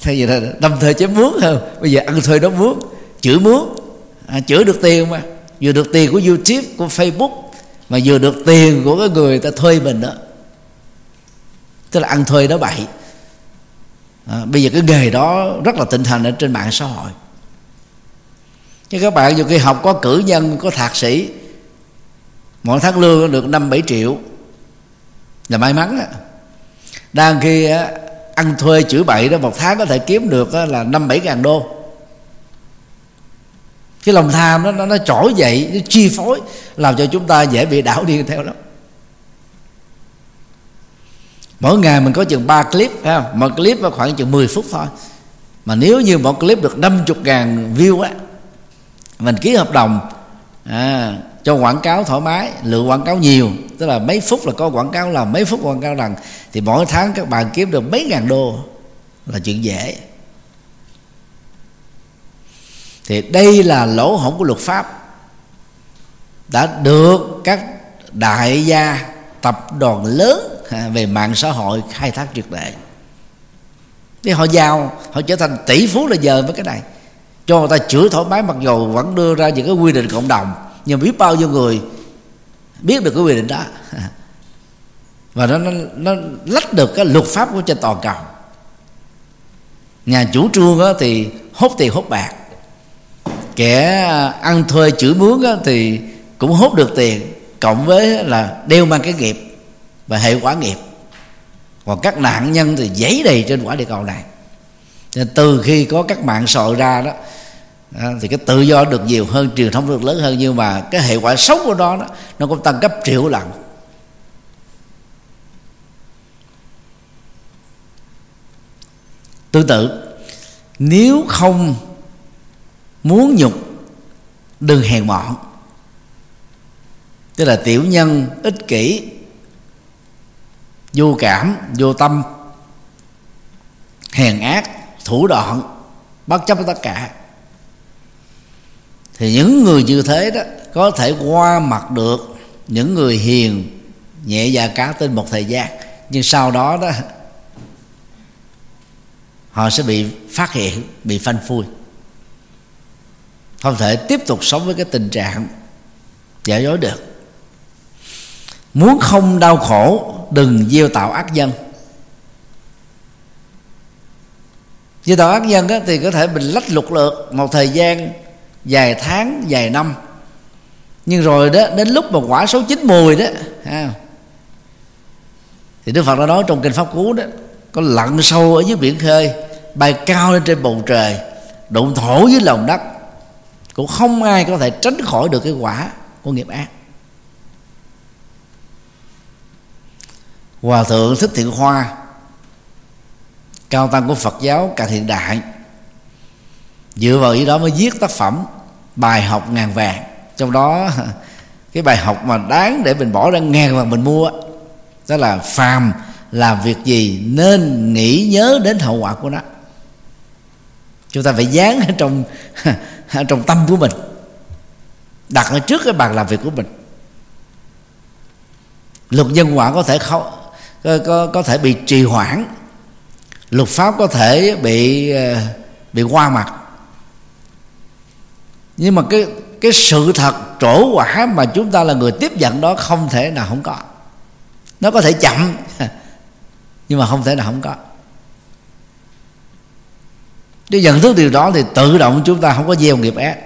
Speaker 1: thay vì là đâm thuê chém mướn hơn bây giờ ăn thuê nó mướn chữ mướn à, chữ được tiền mà. Vừa được tiền của youtube của facebook mà vừa được tiền của cái người ta thuê mình đó. Tức là ăn thuê đó bậy. À, bây giờ cái nghề đó rất là tinh thần ở trên mạng xã hội. Chứ các bạn dù khi học có cử nhân có thạc sĩ mỗi tháng lương được năm bảy triệu. Là may mắn á đang khi ăn thuê chửi bậy đó một tháng có thể kiếm được là năm bảy ngàn đô. Cái lòng tham đó nó, nó trỗi dậy nó chi phối làm cho chúng ta dễ bị đảo điên theo đó. Mỗi ngày mình có chừng 3 clip phải không? một clip khoảng chừng 10 phút thôi. Mà nếu như một clip được 50 ngàn view á mình ký hợp đồng à, cho quảng cáo thoải mái, lựa quảng cáo nhiều. Tức là mấy phút là có quảng cáo là mấy phút quảng cáo lần thì mỗi tháng các bạn kiếm được mấy ngàn đô là chuyện dễ. Thì đây là lỗ hổng của luật pháp đã được các đại gia tập đoàn lớn về mạng xã hội khai thác triệt để. Thì họ giàu, họ trở thành tỷ phú là giờ với cái này. Cho người ta chửi thoải mái mặc dù vẫn đưa ra những cái quy định cộng đồng nhưng biết bao nhiêu người biết được cái quy định đó. Và nó nó, nó lách được cái luật pháp của trên toàn cầu. Nhà chủ trương đó thì hốt tiền hốt bạc. Kẻ ăn thuê chửi mướn đó thì cũng hốt được tiền cộng với là đeo mang cái nghiệp và hệ quả nghiệp. Còn các nạn nhân thì giấy đầy trên quả địa cầu này. Nên từ khi có các mạng sội ra đó thì cái tự do được nhiều hơn truyền thông được lớn hơn nhưng mà cái hệ quả xấu của đó, đó nó cũng tăng gấp triệu lần. Tương tự nếu không muốn nhục đừng hèn mọn. Tức là tiểu nhân ích kỷ vô cảm vô tâm hèn ác thủ đoạn bất chấp tất cả thì những người như thế đó có thể qua mặt được những người hiền nhẹ dạ cá tin một thời gian. Nhưng sau đó đó họ sẽ bị phát hiện bị phanh phui. Không thể tiếp tục sống với cái tình trạng giả dối được. Muốn không đau khổ đừng gieo tạo ác nhân. Gieo tạo ác nhân á, thì có thể mình lách lục lượt một thời gian vài tháng vài năm. Nhưng rồi đó đến lúc mà quả số chín mùi đó ha, thì đức phật đã nói trong kinh pháp cú đó có lặn sâu ở dưới biển khơi bay cao lên trên bầu trời đụng thổ với lòng đất. Cũng không ai có thể tránh khỏi được cái quả của nghiệp ác. Hòa thượng thích thiện hoa cao tăng của phật giáo càng hiện đại dựa vào ý đó mới viết tác phẩm bài học ngàn vàng. Trong đó cái bài học mà đáng để mình bỏ ra ngàn vàng mình mua đó là phàm làm việc gì nên nghĩ nhớ đến hậu quả của nó. Chúng ta phải dán ở trong trong tâm của mình đặt ở trước cái bàn làm việc của mình. Luật nhân quả có thể không có, có, có thể bị trì hoãn. Luật pháp có thể bị ờ, bị qua mặt nhưng mà cái cái sự thật trổ quả mà chúng ta là người tiếp nhận đó không thể nào không có. Nó có thể chậm nhưng mà không thể nào không có. Nếu nhận thức điều đó thì tự động chúng ta không có gieo nghiệp ác.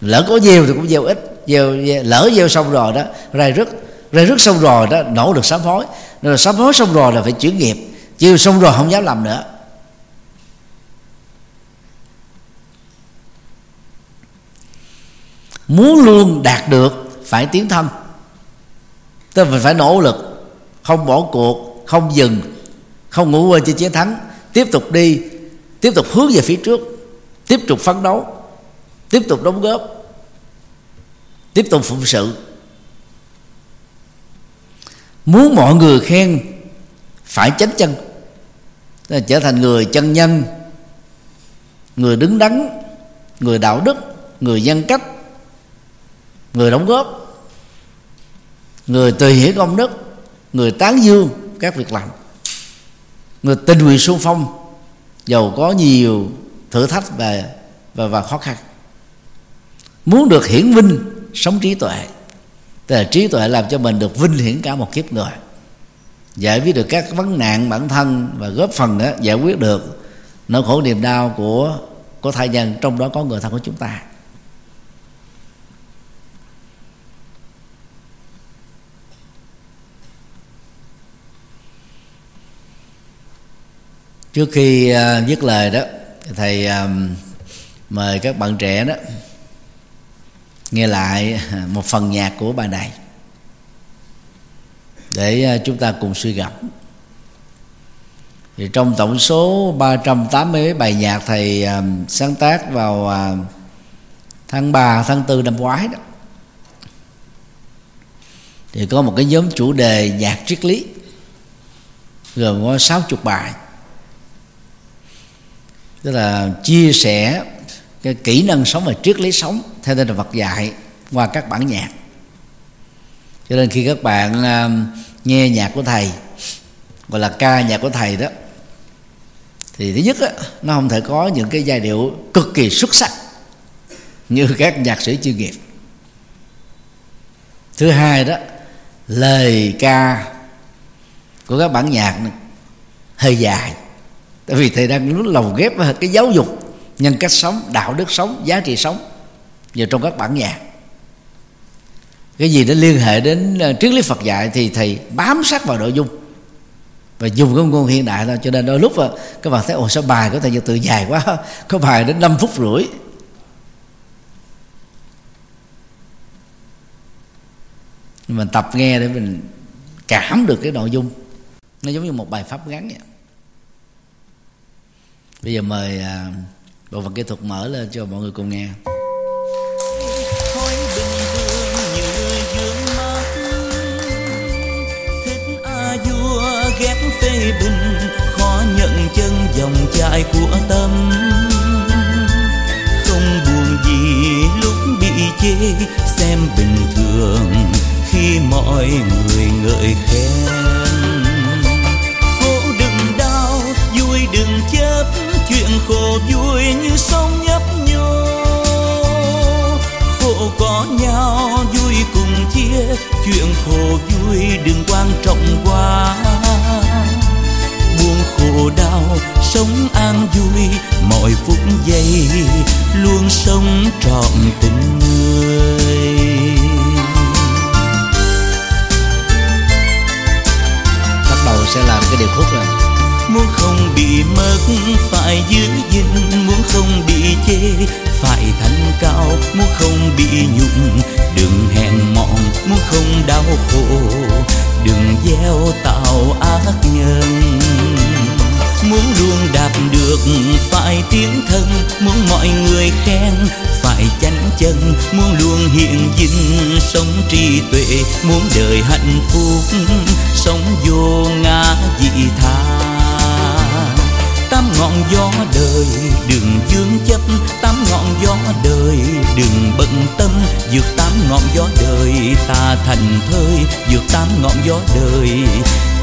Speaker 1: Lỡ có gieo thì cũng gieo ít gieo, gieo lỡ gieo xong rồi đó rai rứt rai rứt xong rồi đó nổ được sám hối. Rồi sám hối xong rồi là phải chuyển nghiệp. Chiều xong rồi không dám làm nữa. Muốn luôn đạt được, phải tiến thân. Tức mình phải nỗ lực, không bỏ cuộc, không dừng, không ngủ quên cho chiến thắng, tiếp tục đi, tiếp tục hướng về phía trước, tiếp tục phấn đấu, tiếp tục đóng góp, tiếp tục phụng sự. Muốn mọi người khen, phải chánh chân. Trở thành người chân nhân, người đứng đắn, người đạo đức, người nhân cách người đóng góp người tùy hiển công đức người tán dương các việc làm người tình nguyện xung phong giàu có nhiều thử thách và và, và khó khăn. Muốn được hiển vinh sống trí tuệ tức là trí tuệ làm cho mình được vinh hiển cả một kiếp người. Giải quyết được các vấn nạn bản thân và góp phần đó, giải quyết được nỗi khổ niềm đau của của thai nhân trong đó có người thân của chúng ta. Trước khi à, viết lời đó, thầy à, mời các bạn trẻ đó nghe lại một phần nhạc của bài này để à, chúng ta cùng suy gẫm. Thì trong tổng số 380 mấy bài nhạc thầy sáng tác vào tháng 3 tháng 4 năm ngoái đó, thì có một cái nhóm chủ đề nhạc triết lý, gồm có 60 bài tức là chia sẻ cái kỹ năng sống và triết lý sống theo tinh thần Phật dạy qua các bản nhạc. Cho nên khi các bạn uh, nghe nhạc của thầy gọi là ca nhạc của thầy đó thì thứ nhất á, nó không thể có những cái giai điệu cực kỳ xuất sắc như các nhạc sĩ chuyên nghiệp. Thứ hai đó lời ca của các bản nhạc hơi dài tại vì thầy đang muốn lồng ghép cái giáo dục nhân cách sống đạo đức sống giá trị sống vào trong các bản nhạc. Cái gì nó liên hệ đến ờ, triết lý Phật dạy thì thầy bám sát vào nội dung và dùng cái ngôn hiện đại thôi. Cho nên đôi lúc ờ, các bạn thấy ồ sao bài của thầy giờ từ dài quá có bài đến 5 phút rưỡi. Mình tập nghe để mình cảm được cái nội dung. Nó giống như một bài pháp ngắn vậy bây giờ mời à, bộ phận kỹ thuật mở lên cho mọi người cùng nghe.
Speaker 2: Thôi bình thường như dương mắt. Thích a vua ghét phê bình. Khó nhận chân dòng chảy của tâm. Không buồn gì lúc bị chê. Xem bình thường khi mọi người ngợi khen. Khổ đừng đau, vui đừng chấp hồ vui như sông nhấp nhô. Khổ có nhau, vui cùng chia. Chuyện khổ vui đừng quan trọng quá. Buông khổ đau, sống an vui. Mọi phút giây luôn sống trọn tình người.
Speaker 1: Bắt đầu sẽ làm cái điều khúc này
Speaker 2: muốn không bị mất, phải giữ gìn. Muốn không bị chê, phải thành cao. Muốn không bị nhục, đừng hèn mọn. Muốn không đau khổ, đừng gieo tạo ác nhân. Muốn luôn đạt được, phải tiến thân. Muốn mọi người khen, phải chánh chân. Muốn luôn hiện dinh sống trí tuệ. Muốn đời hạnh phúc, sống vô ngã dị tha tám ngọn gió đời đừng dương chấp tám ngọn gió đời đừng bận tâm. Vượt tám ngọn gió đời ta thành thơi vượt tám ngọn gió đời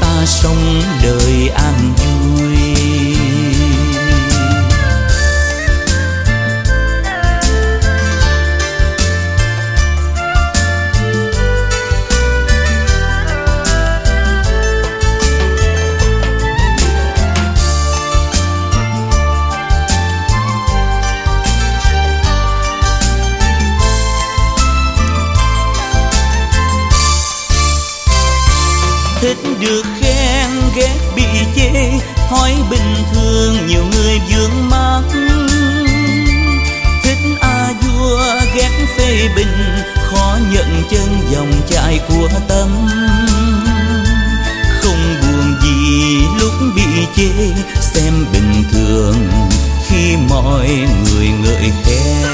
Speaker 2: ta sống đời an vui. Được khen ghét bị chê, thói bình thường nhiều người vướng mắt thích a vua ghét phê bình, khó nhận chân dòng chảy của tâm. Không buồn gì lúc bị chê, xem bình thường khi mọi người ngợi khen.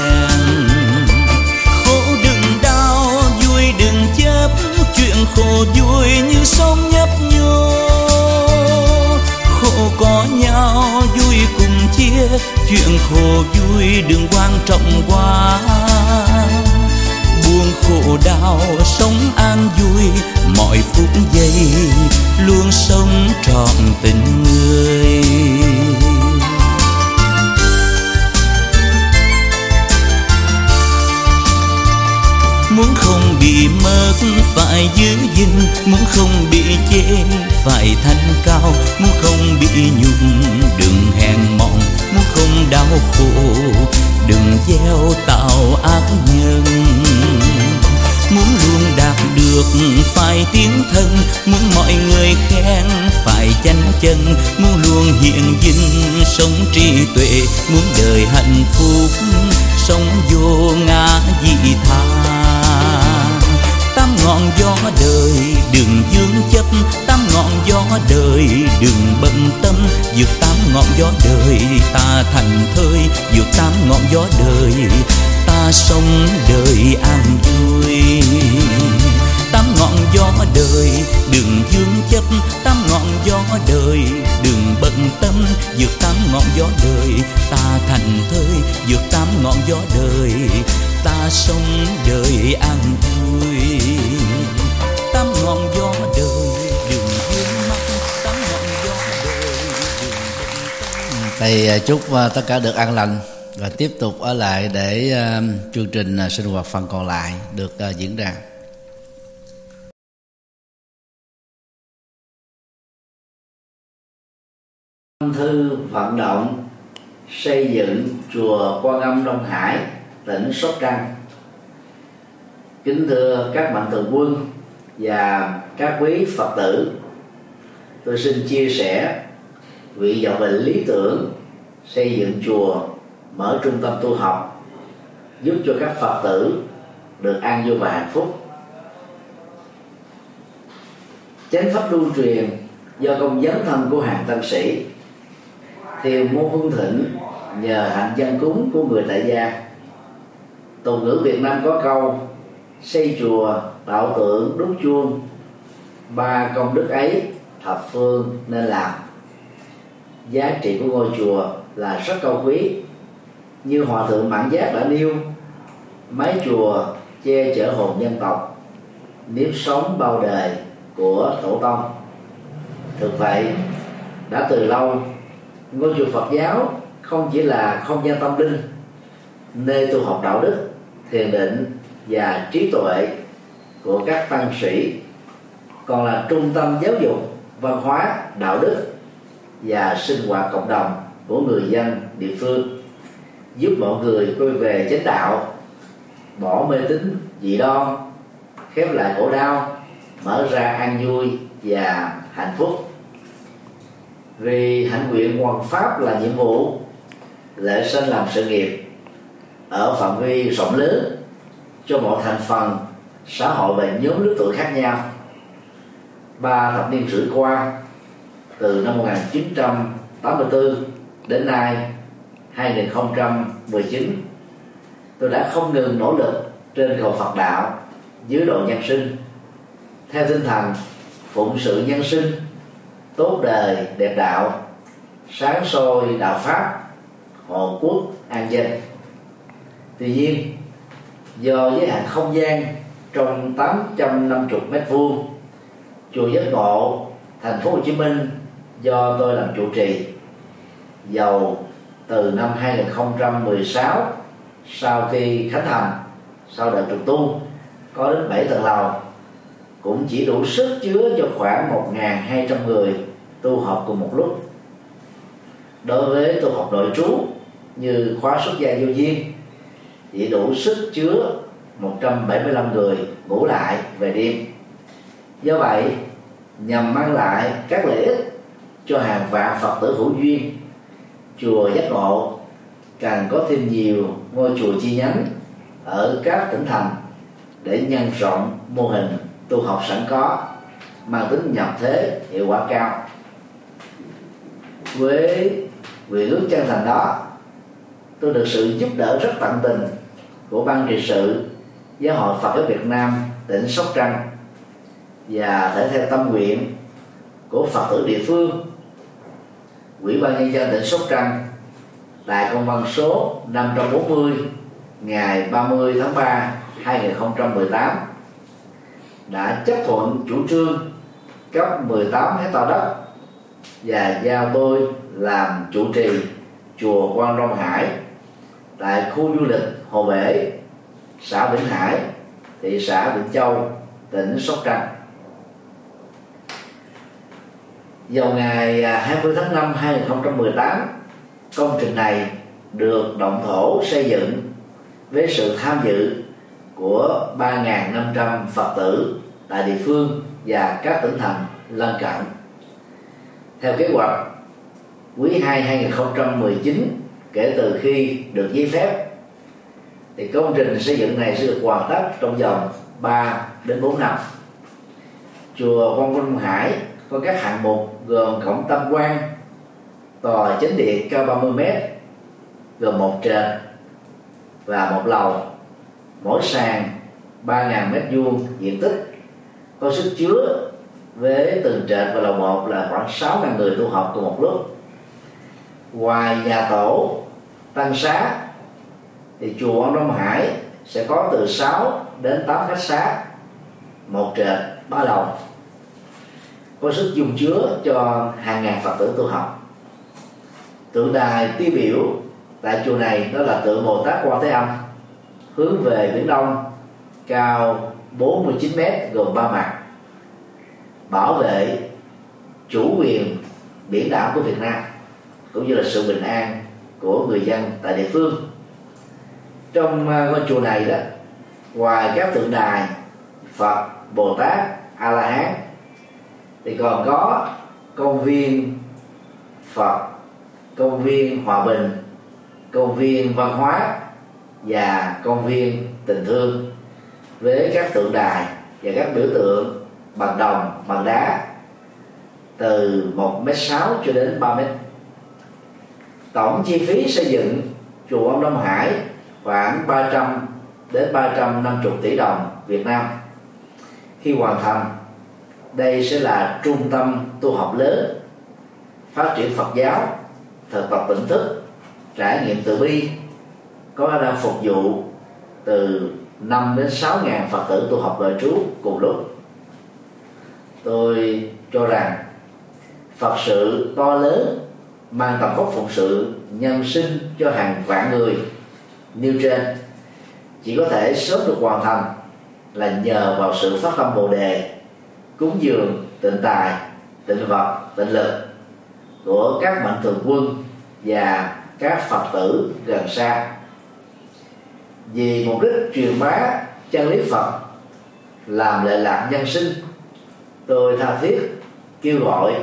Speaker 2: Khổ đừng đau, vui đừng chấp, chuyện khổ vui như sông chuyện khổ vui đừng quan trọng quá. Buồn khổ đau, sống an vui, mọi phút giây luôn sống trọn tình người. Muốn không bị mất, phải giữ gìn. Muốn không bị chê, phải thanh cao. Muốn không bị nhục, đừng hèn mọn đau khổ, đừng gieo tạo ác nhân. Muốn luôn đạt được phải tiến thân, muốn mọi người khen phải chánh chân. Muốn luôn hiện dinh sống trí tuệ, muốn đời hạnh phúc, sống vô ngã dị tha ngọn gió đời đừng dương chấp, tám ngọn gió đời đừng bận tâm. Vượt tám ngọn gió đời ta thành thơi, vượt tám ngọn gió đời ta sống đời an vui. Tám ngọn gió đời đừng dương chấp, tám ngọn gió đời đừng bận tâm. Vượt tám ngọn gió đời ta thành thơi, vượt tám ngọn gió đời ta sống đời an vui.
Speaker 1: Thầy à, chúc à, tất cả được an lành và tiếp tục ở lại để à, chương trình sinh hoạt phần còn lại được diễn ra thư vận động xây dựng chùa Quan Âm Đông Hải, tỉnh Sóc Trăng. Kính thưa các mạnh thường quân và các quý Phật tử, tôi xin chia sẻ vị vọng về lý tưởng xây dựng chùa, mở trung tâm tu học, giúp cho các Phật tử được an vui và hạnh phúc. Chánh pháp lưu truyền do công dấn thân của hàng tân sĩ theo mô hưng thịnh nhờ hạnh dân cúng của người tại gia. Tục ngữ việt nam có câu xây chùa tạo tượng đúc chuông. Ba công đức ấy thập phương nên làm giá trị của ngôi chùa là rất cao quý. Như hòa thượng mãn giác đã nêu mái chùa che chở hồn dân tộc, nếp sống bao đời của tổ tông. Thực vậy, đã từ lâu, ngôi chùa Phật giáo không chỉ là không gian tâm linh, nơi tu học đạo đức, thiền định và trí tuệ của các tăng sĩ, còn là trung tâm giáo dục văn hóa, đạo đức và sinh hoạt cộng đồng của người dân địa phương, giúp mọi người quay về chánh đạo, bỏ mê tín dị đoan, khép lại khổ đau, mở ra an vui và hạnh phúc. Vì hạnh nguyện hoàn pháp là nhiệm vụ, lễ sinh làm sự nghiệp, ở phạm vi rộng lớn, cho mọi thành phần, xã hội và nhóm lứa tuổi khác nhau. Ba thập niên rưỡi qua từ năm 1984 đến nay 2019 tôi đã không ngừng nỗ lực trên cầu Phật đạo, dưới độ nhân sinh. Theo tinh thần phụng sự nhân sinh, tốt đời, đẹp đạo, sáng soi đạo pháp hộ quốc, an dân. Tuy nhiên, do giới hạn không gian trong 850 mét vuông, chùa giác ngộ, thành phố Hồ Chí Minh do tôi làm chủ trì. Dầu từ năm 2016 sau khi khánh thành, sau đợt trùng tu, có đến 7 tầng lầu. Cũng chỉ đủ sức chứa cho khoảng 1.200 người tu học cùng một lúc. Đối với tu học nội trú như khóa xuất gia vô duyên, chỉ đủ sức chứa 175 người ngủ lại về đêm. Do vậy, nhằm mang lại các lợi ích cho hàng vạn phật tử hữu duyên. Chùa giác ngộ càng có thêm nhiều ngôi chùa chi nhánh ở các tỉnh thành để nhân rộng mô hình tu học sẵn có, mang tính nhập thế, hiệu quả cao. Với nguyện ước chân thành đó, tôi được sự giúp đỡ rất tận tình của ban trị sự, giáo hội Phật giáo Việt Nam, tỉnh Sóc Trăng và thể theo tâm nguyện của Phật tử địa phương. Ủy ban nhân dân tỉnh Sóc Trăng tại công văn số 540 ngày 30 tháng 3 2018 đã chấp thuận chủ trương cấp 18 hecta đất và giao tôi làm chủ trì chùa Quan Long Hải tại khu du lịch Hồ Bể, xã Vĩnh Hải, thị xã Vĩnh Châu, tỉnh Sóc Trăng. Vào ngày à, 20 tháng 5 2018, công trình này được động thổ xây dựng với sự tham dự của 3.500 Phật tử tại địa phương và các tỉnh thành lân cận. Theo kế hoạch, quý 2 2019 kể từ khi được giấy phép thì công trình xây dựng này sẽ được hoàn tất trong vòng 3 đến 4 năm. Chùa Quang Vinh Hải có các hạng mục gồm cổng tam quan, tòa chánh điện cao 30 m gồm một trệt và một lầu. Mỗi sàn 3.000 mét vuông diện tích có sức chứa với từng trệt và lầu một là khoảng 6.000 người tu học cùng một lúc. Ngoài nhà tổ tăng xá thì chùa ông Đông Hải sẽ có từ 6 đến 8 khách xá một trệt ba lầu có sức dung chứa cho hàng ngàn phật tử tu học. Tượng đài tiêu biểu tại chùa này đó là tượng Bồ Tát Quan Thế Âm, hướng về biển Đông cao 49 mét, gồm ba mặt. Bảo vệ chủ quyền biển đảo của Việt Nam, cũng như là sự bình an của người dân tại địa phương. Trong à, ngôi chùa này đó, ngoài các tượng đài Phật, Bồ Tát, A La Hán thì còn có công viên Phật, công viên Hòa Bình, công viên văn hóa và công viên tình thương. Với các tượng đài và các biểu tượng bằng đồng, bằng đá, từ 1 m sáu cho đến 3 m tổng chi phí xây dựng chùa ông Đông Hải khoảng 300 đến 350 tỷ đồng Việt Nam. Khi hoàn thành đây sẽ là trung tâm tu học lớn, phát triển Phật giáo, thực tập tỉnh thức, trải nghiệm từ bi. Có khả năng phục vụ từ 5 đến 6 ngàn Phật tử tu học đời trú cùng lúc. Tôi cho rằng Phật sự to lớn mang tầm vóc phụng sự nhân sinh cho hàng vạn người nêu trên. Chỉ có thể sớm được hoàn thành là nhờ vào sự phát tâm bồ đề cúng dường tịnh tài tịnh vật tịnh lực của các mạnh thường quân và các phật tử gần xa. Vì mục đích truyền bá chân lý phật, làm lệ lạc nhân sinh, tôi tha thiết, kêu gọi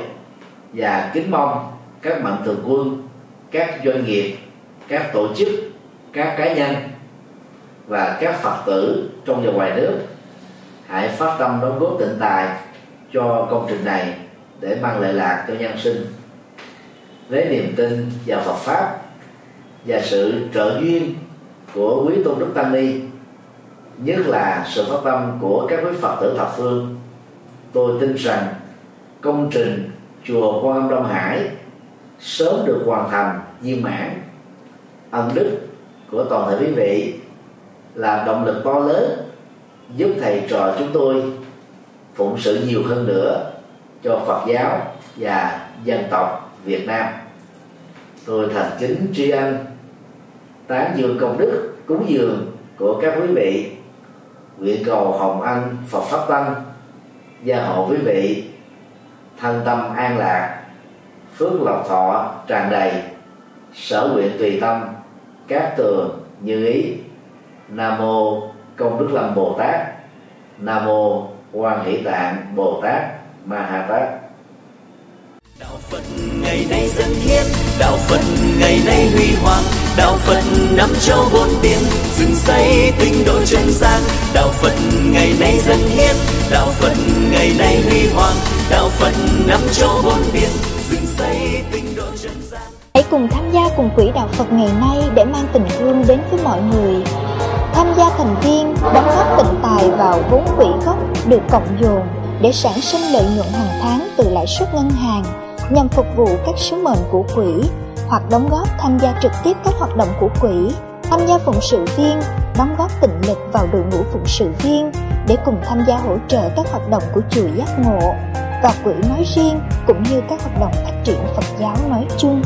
Speaker 1: và kính mong các mạnh thường quân, các doanh nghiệp, các tổ chức, các cá nhân và các phật tử trong và ngoài nước hãy phát tâm đóng góp tịnh tài cho công trình này để mang lợi lạc cho nhân sinh. Lấy niềm tin vào Phật pháp và sự trợ duyên của quý tôn đức tăng ni, nhất là sự phát tâm của các quý phật tử thập phương. Tôi tin rằng công trình chùa quan âm đông hải sớm được hoàn thành viên mãn. Ân đức của toàn thể quý vị là động lực to lớn giúp thầy trò chúng tôi phụng sự nhiều hơn nữa cho Phật giáo và dân tộc Việt Nam. Tôi thành kính tri ân, tán dương công đức, cúng dường của các quý vị. Nguyện cầu hồng anh Phật pháp tăng gia hộ quý vị, thân tâm an lạc, phước lộc thọ tràn đầy, sở nguyện tùy tâm, các tường như ý. Nam mô công đức lâm bồ tát. Nam mô quan hỷ tạng bồ tát ma ha tát.
Speaker 2: Đạo phật ngày nay dân hiến đạo phật ngày nay huy hoàng đạo phật năm châu bốn biển dựng xây tinh độ chân gian. Đạo phật ngày nay dân hiến đạo phật ngày nay huy hoàng đạo phật năm châu bốn biển dựng xây tinh độ chân gian.
Speaker 3: Hãy cùng tham gia cùng quỹ đạo phật ngày nay để mang tình thương đến với mọi người tham gia thành viên, đóng góp tịnh tài vào vốn quỹ gốc được cộng dồn để sản sinh lợi nhuận hàng tháng từ lãi suất ngân hàng nhằm phục vụ các sứ mệnh của quỹ hoặc đóng góp tham gia trực tiếp các hoạt động của quỹ, tham gia phụng sự viên, đóng góp tịnh lực vào đội ngũ phụng sự viên để cùng tham gia hỗ trợ các hoạt động của chùa giác ngộ và quỹ nói riêng cũng như các hoạt động phát triển Phật giáo nói chung.